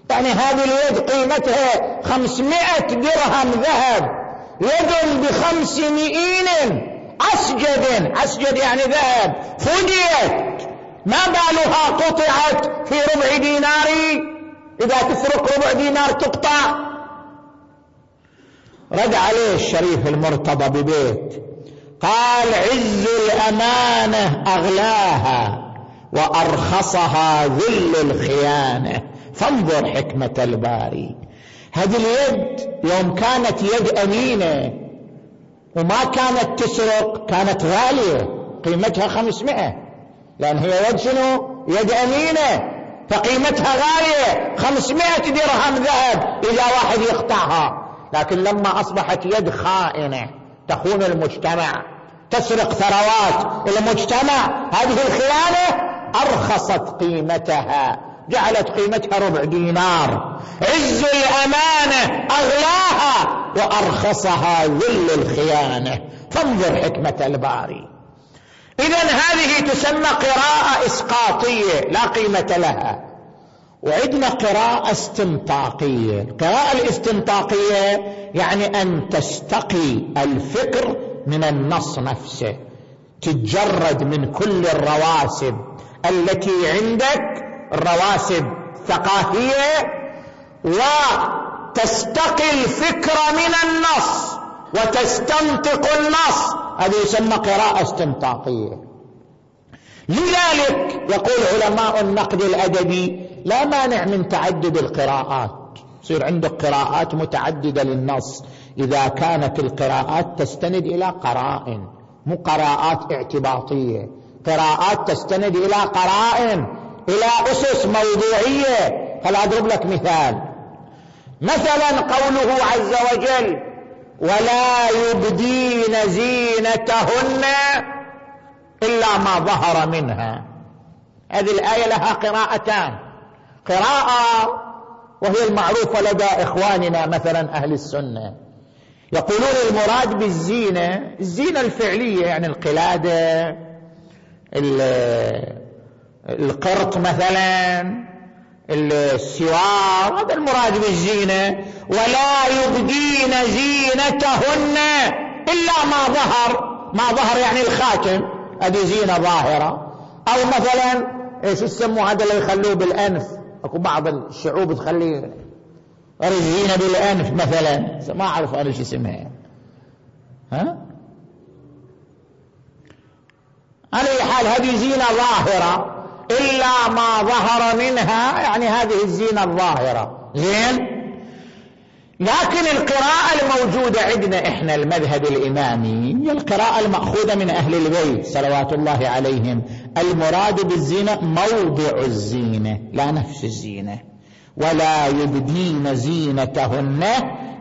يعني هذه اليد قيمتها خمسمائة درهم ذهب. يد بخمس مئين أسجد أسجد يعني ذهب. فديت. ما بالها قطعت في ربع دينار. إذا تسرق ربع دينار تقطع. رد عليه الشريف المرتضى ببيت. قال عز الأمانة أغلاها وأرخصها ذل الخيانة. فانظر حكمة الباري. هذه اليد يوم كانت يد أمينة وما كانت تسرق كانت غالية قيمتها خمسمائة. لأن هي يد شنو؟ يد أمينة. فقيمتها غالية خمسمائة درهم ذهب إذا واحد يقطعها. لكن لما أصبحت يد خائنة تخون المجتمع تسرق ثروات المجتمع هذه الخيانة أرخصت قيمتها. جعلت قيمتها ربع دينار. عز الأمانة أغلاها وأرخصها ذل الخيانة. فانظر حكمة الباري. إذا هذه تسمى قراءة إسقاطية لا قيمة لها. وعندنا قراءة استنطاقية. القراءة الاستنطاقية يعني أن تستقي الفكر من النص نفسه. تتجرد من كل الرواسب التي عندك الرواسب ثقافية وتستقي الفكر من النص وتستنطق النص. هذه يسمى قراءة استنطاقية. لذلك يقول علماء النقد الأدبي لا مانع من تعدد القراءات. يصير عندك قراءات متعددة للنص. إذا كانت القراءات تستند إلى قرائن مو قراءات اعتباطية. قراءات تستند إلى قرائن. إلى أسس موضوعية. هل أضرب لك مثال. مثلا قوله عز وجل ولا يبدين زينتهن إلا ما ظهر منها. هذه الآية لها قراءتان. قراءة وهي المعروفة لدى إخواننا مثلا أهل السنة. يقولون المراد بالزينة الزينة الفعلية يعني القلادة القرط مثلا السوار هذا المراد بالزينة. ولا يبدين زينتهن إلا ما ظهر. ما ظهر يعني الخاتم هذه زينة ظاهرة. أو مثلا إيش يسموا هذا اللي يخلوه بالأنف؟ أكو بعض الشعوب تخليه زينة بالأنف مثلا. ما أعرف أنا شو اسمها. ها؟ على أي حال هذه زينة ظاهرة. إلا ما ظهر منها يعني هذه الزينة الظاهرة. زين؟ لكن القراءة الموجودة عندنا إحنا المذهب الإمامي القراءة المأخوذة من أهل البيت صلوات الله عليهم. المراد بالزينة موضع الزينة لا نفس الزينة. ولا يبدين زينتهن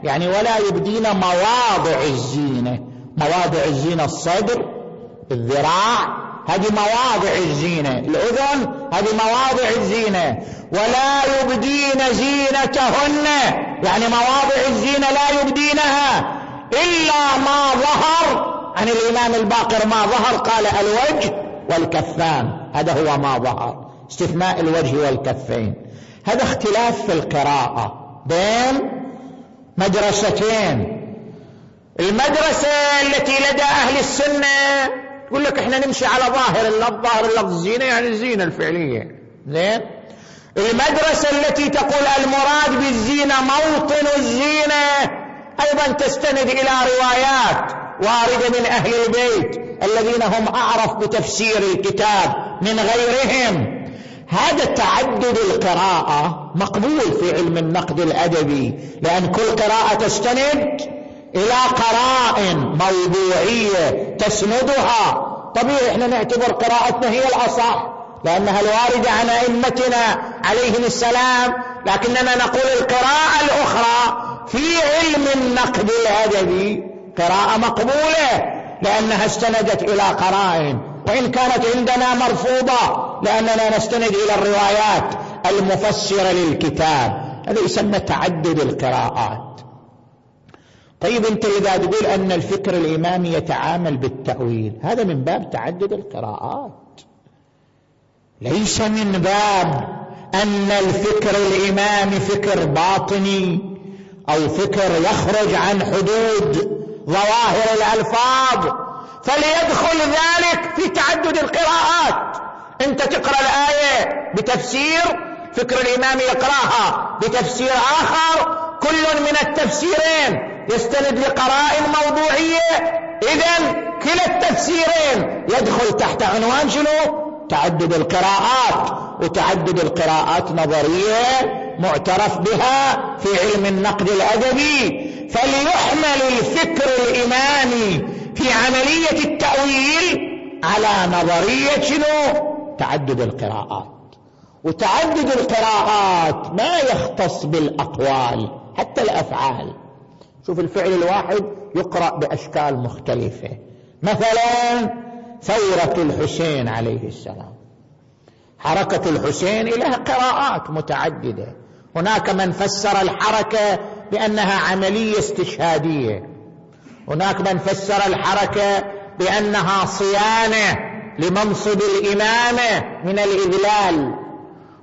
يعني ولا يبدين مواضع الزينة. مواضع الزينة الصدر الذراع هذه مواضع الزينة. الأذن هذه مواضع الزينة. ولا يبدين زينتهن. يعني مواضع الزينة لا يبدينها. إلا ما ظهر عن الإمام الباقر ما ظهر قال الوجه والكفان. هذا هو ما ظهر. استثناء الوجه والكفين. هذا اختلاف في القراءة بين مدرستين. المدرسة التي لدى أهل السنة يقول لك إحنا نمشي على ظاهر اللفظ ظاهر اللفظ الزينة يعني الزينة الفعلية. زين؟ المدرسة التي تقول المراد بالزينة موطن الزينة أيضا تستند إلى روايات واردة من أهل البيت الذين هم أعرف بتفسير الكتاب من غيرهم. هذا تعدد القراءة مقبول في علم النقد الأدبي لأن كل قراءة تستند إلى قرائن موضوعية تسندها. طبيعي إحنا نعتبر قراءتنا هي الأصح لأنها الواردة عن أئمتنا عليهم السلام. لكننا نقول القراءة الأخرى في علم النقد الأدبي قراءة مقبولة لأنها استندت إلى قرائن وإن كانت عندنا مرفوضة لأننا نستند إلى الروايات المفسرة للكتاب. هذا يسمى تعدد القراءات. طيب انت اذا تقول أن الفكر الامامي يتعامل بالتأويل. هذا من باب تعدد القراءات. ليس من باب أن الفكر الامامي فكر باطني أو فكر يخرج عن حدود ظواهر الألفاظ فليدخل ذلك في تعدد القراءات. انت تقرأ الآية بتفسير فكر الامام يقرأها بتفسير آخر كل من التفسيرين. يستند لقرائن موضوعية. اذا كلا التفسيرين يدخل تحت عنوان شنو؟ تعدد القراءات. وتعدد القراءات نظرية معترف بها في علم النقد الأدبي. فليحمل الفكر الامامي في عملية التأويل على نظرية شنو؟ تعدد القراءات. وتعدد القراءات ما يختص بالأقوال حتى الأفعال. شوف الفعل الواحد يقرأ بأشكال مختلفة. مثلا ثورة الحسين عليه السلام. حركة الحسين لها قراءات متعددة. هناك من فسر الحركة بأنها عملية استشهادية. هناك من فسر الحركة بأنها صيانة لمنصب الإمامة من الإذلال.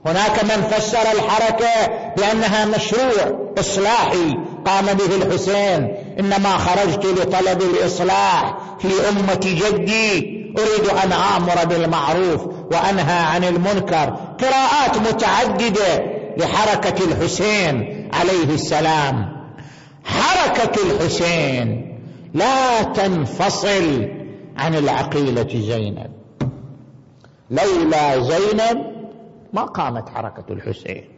هناك من فسر الحركة بأنها مشروع إصلاحي قام به الحسين إنما خرجت لطلب الإصلاح في أمة جدي أريد أن آمر بالمعروف وأنهى عن المنكر. قراءات متعددة لحركة الحسين عليه السلام. حركة الحسين لا تنفصل عن العقيلة زينب. لولا زينب ما قامت حركة الحسين.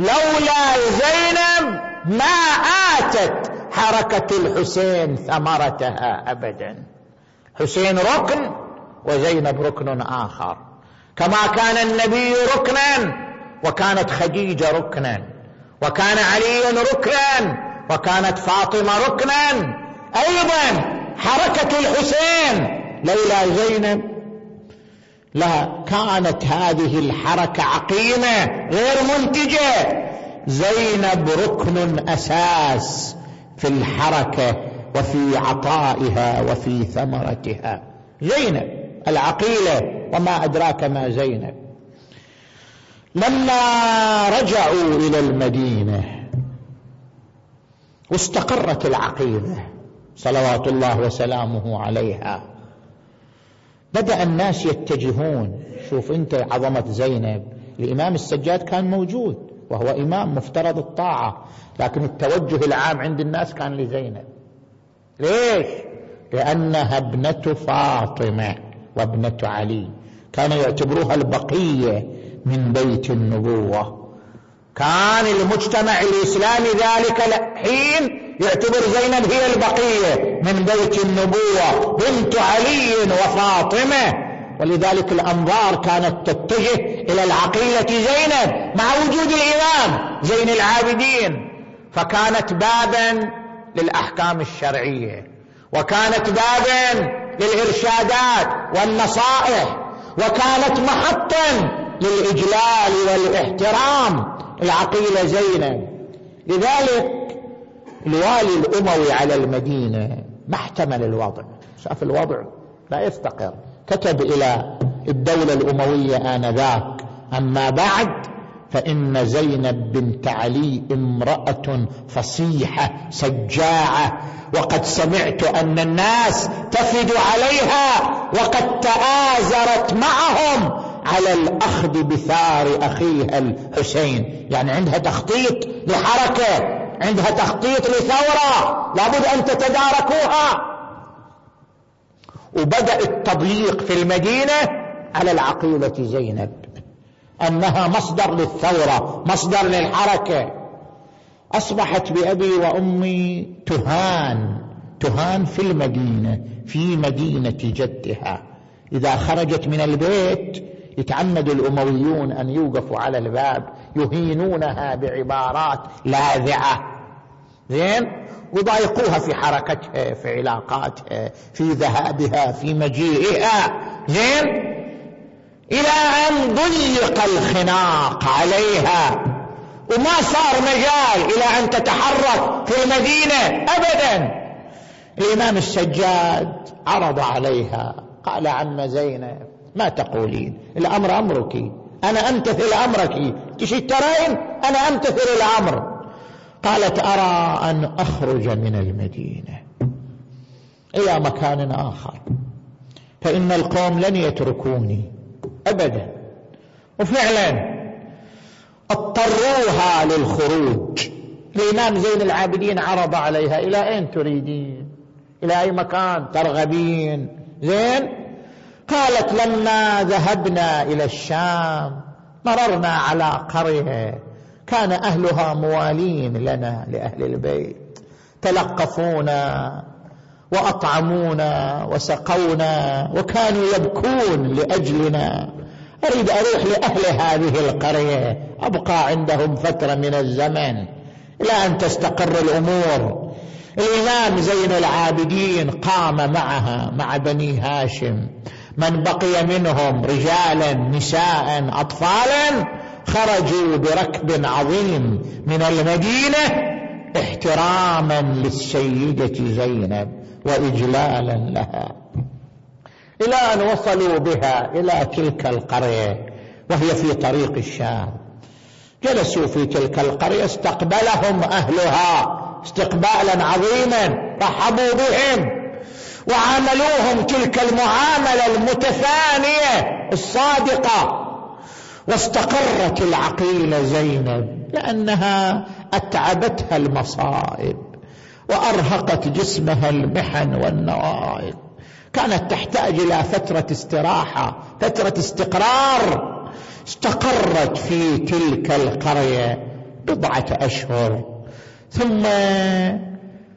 لولا زينب ما آتت حركة الحسين ثمرتها ابدا. حسين ركن وزينب ركن آخر. كما كان النبي ركنا وكانت خديجة ركنا وكان علي ركنا وكانت فاطمة ركنا. أيضا حركة الحسين لولا زينب لا كانت هذه الحركة عقيمة غير منتجة. زينب ركن أساس في الحركة وفي عطائها وفي ثمرتها. زينب العقيلة وما أدراك ما زينب. لما رجعوا إلى المدينة واستقرت العقيدة صلوات الله وسلامه عليها. بدأ الناس يتجهون. شوف أنت عظمة زينب. الإمام السجاد كان موجود وهو إمام مفترض الطاعة لكن التوجه العام عند الناس كان لزينب. ليش؟ لأنها ابنة فاطمة وابنة علي. كانوا يعتبروها البقية من بيت النبوة. كان المجتمع الإسلامي ذلك الحين يعتبر زينب هي البقية من بيت النبوة بنت علي وفاطمة. ولذلك الأنظار كانت تتجه إلى العقيلة زينب مع وجود الإمام زين العابدين. فكانت بابا للأحكام الشرعية وكانت بابا للإرشادات والنصائح وكانت محطا للإجلال والإحترام العقيلة زينب. لذلك الوالي الأموي على المدينة ما احتمل الوضع. شاف الوضع؟ لا يفتقر. كتب إلى الدولة الأموية آنذاك أما بعد فإن زينب بنت علي امرأة فصيحة سجاعة وقد سمعت أن الناس تفد عليها وقد تآزرت معهم على الأخذ بثار أخيها الحسين. يعني عندها تخطيط لحركة. عندها تخطيط لثورة. لابد أن تتداركوها. وبدأ التضييق في المدينة على العقيلة زينب. أنها مصدر للثورة مصدر للحركة. أصبحت بأبي وأمي تهان تهان في المدينة في مدينة جدها. إذا خرجت من البيت يتعمد الأمويون أن يوقفوا على الباب يهينونها بعبارات لاذعة. زين؟ وضايقوها في حركتها في علاقاتها في ذهابها في مجيئها. زين؟ إلى أن ضيق الخناق عليها. وما صار مجال إلى أن تتحرك في المدينة أبدا. الإمام السجاد عرض عليها قال عم زينب ما تقولين؟ الأمر أمرك. أنا أمتثل أمرك. تشترين أنا أمتثل الأمر. قالت أرى أن أخرج من المدينة إلى مكان آخر. فإن القوم لن يتركوني أبدا. وفعلا اضطروها للخروج. الإمام زين العابدين عرض عليها إلى أين تريدين؟ إلى أي مكان ترغبين؟ زين؟ قالت لما ذهبنا إلى الشام مررنا على قرية كان أهلها موالين لنا لأهل البيت. تلقفونا وأطعمونا وسقونا وكانوا يبكون لأجلنا. أريد أروح لأهل هذه القرية أبقى عندهم فترة من الزمن. إلى أن تستقر الأمور. الإمام زين العابدين قام معها مع بني هاشم. من بقي منهم رجالا نساء أطفالا خرجوا بركب عظيم من المدينة احتراما للسيدة زينب وإجلالا لها. إلى أن وصلوا بها إلى تلك القرية وهي في طريق الشام. جلسوا في تلك القرية استقبلهم أهلها استقبالا عظيما رحبوا بهم. وعاملوهم تلك المعاملة المتفانيه الصادقة. واستقرت العقيلة زينب لأنها أتعبتها المصائب وأرهقت جسمها المحن والنوائب. كانت تحتاج إلى فترة استراحة فترة استقرار. استقرت في تلك القرية بضعة أشهر. ثم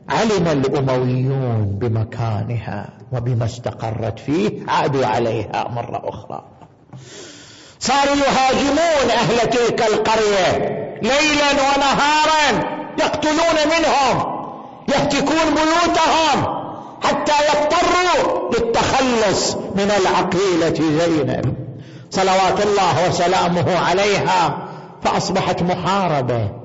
علم الأمويون بمكانها وبما استقرت فيه عادوا عليها مرة أخرى. صاروا يهاجمون أهل تلك القرية ليلا ونهارا يقتلون منهم يهتكون بيوتهم حتى يضطروا للتخلص من العقيلة زينب. صلوات الله وسلامه عليها فأصبحت محاربة.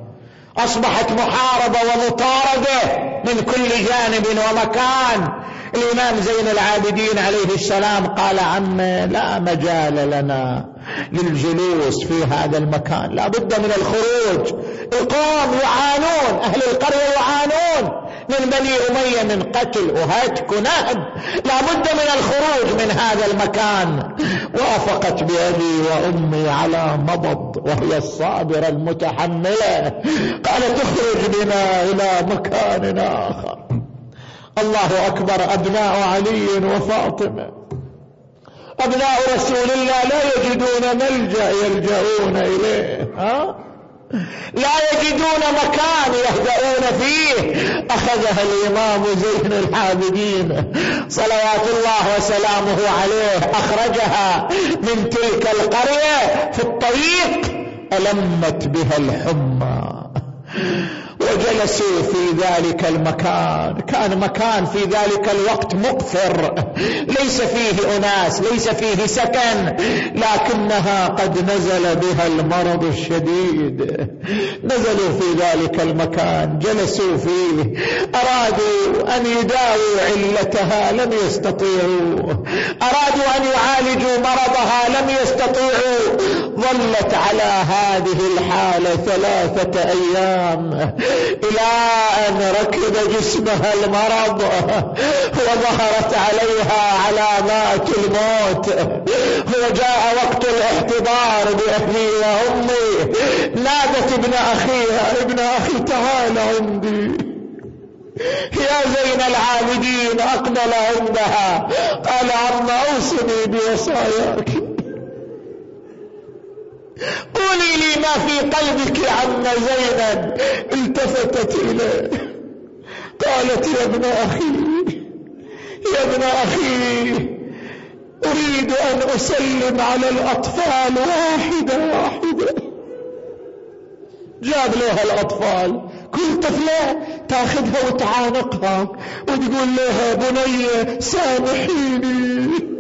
أصبحت محاربة ومطاردة من كل جانب ومكان. الإمام زين العابدين عليه السلام قال عم لا مجال لنا للجلوس في هذا المكان لا بد من الخروج. القوم يعانون أهل القرية يعانون. من بني أمية من قتل وهتك ونهب لا بد من الخروج من هذا المكان. وافقت بأبي وأمي على مضض وهي الصابرة المتحملة. قالت اخرج بنا إلى مكان آخر. الله أكبر أبناء علي وفاطمة. أبناء رسول الله لا يجدون ملجأ يلجؤون إليه. ها؟ لا يجدون مكان يهدؤون فيه. أخذها الإمام زين العابدين. صلوات الله وسلامه عليه. أخرجها من تلك القرية في الطريق ألمت بها الحمى. وجلسوا في ذلك المكان. كان مكان في ذلك الوقت مقفر. ليس فيه أناس ليس فيه سكن لكنها قد نزل بها المرض الشديد. نزلوا في ذلك المكان جلسوا فيه. أرادوا أن يداووا علتها لم يستطيعوا. أرادوا أن يعالجوا مرضها لم يستطيعوا. ظلت على هذه الحالة ثلاثة أيام. إلى أن ركب جسمها المرض وظهرت عليها علامات الموت. وجاء وقت الاحتضار باهلي وأمي. نادت ابن اخيها ابن أخي تعال عندي. يا زين العابدين أقبل عندها. قال عم أوصني بوصاياك. قولي لي ما في قلبك عم زينب التفتت إليه. قالت يا ابن أخي يا ابن أخي أريد أن أسلم على الأطفال واحدة واحدة. جاب لها الأطفال كل طفلة تاخذها وتعانقها وتقول لها بني سامحيني.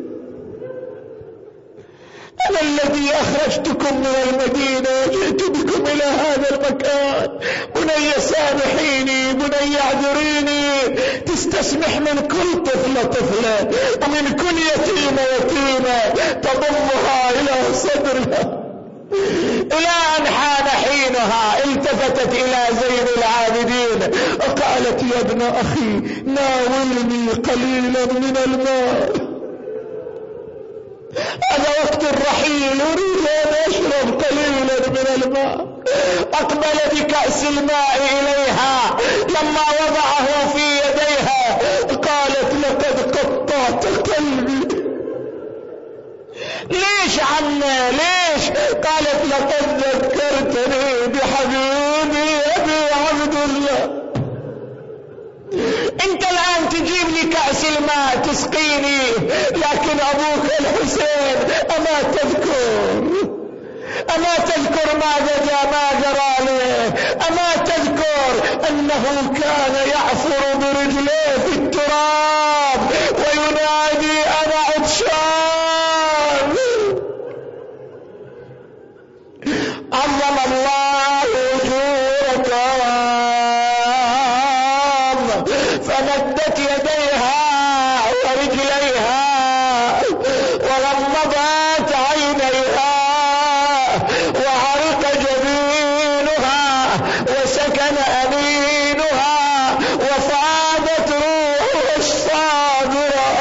أنا الذي أخرجتكم من المدينة وجئت بكم إلى هذا المكان. بني سامحيني بني اعذريني. تستسمح من كل طفلة طفلة ومن كل يتيمة يتيمة تضمها إلى صدرها. إلى أن حان حينها التفتت إلى زين العابدين. وقالت يا ابن أخي ناولني قليلا من الماء هذا وقت الرحيل أريد أن أشرب قليلا من الماء. أقبل بكأس الماء إليها لما وضعه في يديها قالت لقد قطعت قلبي. ليش عمنا ليش؟ قالت لقد ذكرتني بحبيبي أبي عبد الله. انت الآن تجيب لي كأس الماء تسقيني. لكن أبوك الحسين أما تذكر؟ أما تذكر ما جرى ما جرى له أما تذكر أنه كان يعثر برجليه في التراب وينادي أنا عطشان. عظم الله وجوهك فمدت يديها ورجليها وغمضت عينيها وعرق جبينها وسكن أمينها وفادت روح الصابرة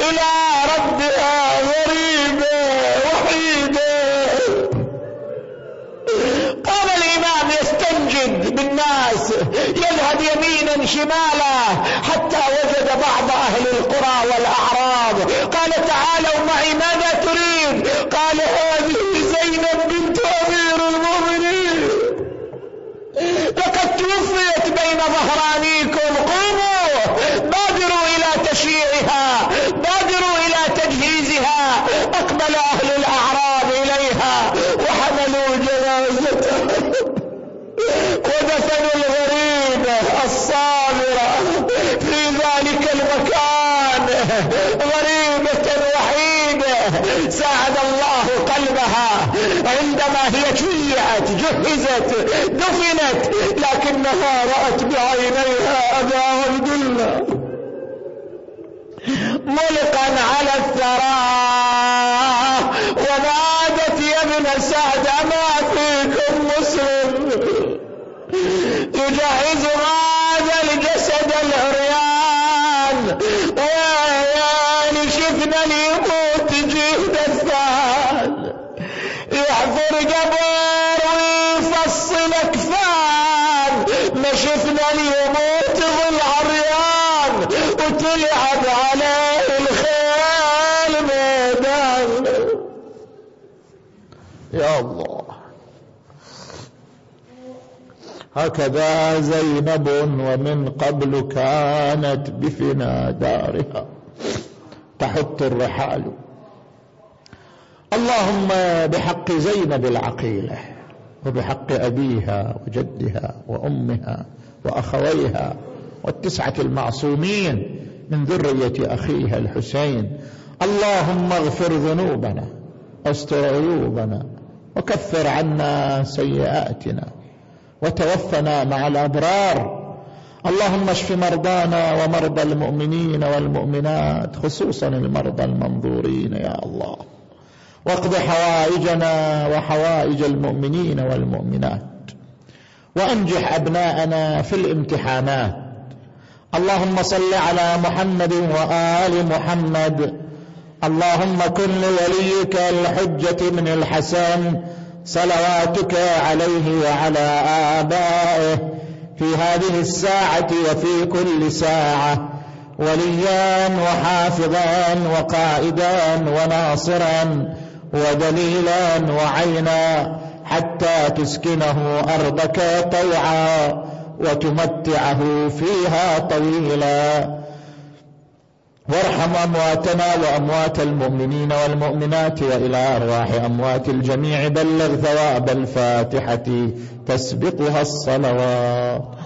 إلى ربها غريبة وحيدة قام الإمام يستنجد بالناس يذهب يمينا شمالا حتى وجد بعض أهل القرى والأعراب قال تعالوا معي ماذا تريد قال هذه زينب بنت أمير المؤمنين لقد توفيت بين ظهرانيكم قوموا بادروا إلى تشييعها بادروا إلى تجهيزها أقبل أهل الأعراب إليها وحملوا جنازتها ودفنوا الغريب الصابرة في ذلك المكان غريبة وحيدة ساعد الله قلبها عندما هي شيعت جهزت دفنت لكنها رأت بعينيها أبا عبد الله. ملقا على الثرى ونادت يا ابن سعد ما فيكم مسلم؟ يجهز هكذا زينب ومن قبل كانت بفنا دارها. تحط الرحال. اللهم بحق زينب العقيلة وبحق أبيها وجدها وأمها وأخويها والتسعة المعصومين من ذرية أخيها الحسين. اللهم اغفر ذنوبنا واستر عيوبنا وكفر عنا سيئاتنا. وتوفنا مع الأبرار. اللهم اشف مرضانا ومرضى المؤمنين والمؤمنات خصوصا المرضى المنظورين يا الله. واقض حوائجنا وحوائج المؤمنين والمؤمنات. وأنجح أبناءنا في الامتحانات. اللهم صل على محمد وآل محمد. اللهم كن لوليك الحجة من الحسن. صلواتك عليه وعلى آبائه في هذه الساعة وفي كل ساعة وليا وحافظا وقائدا وناصرا ودليلا وعينا حتى تسكنه أرضك طوعا وتمتعه فيها طويلا. وارحم أمواتنا وأموات المؤمنين والمؤمنات وإلى أرواح أموات الجميع. بلغ ثواب الفاتحة تسبقها الصلوات.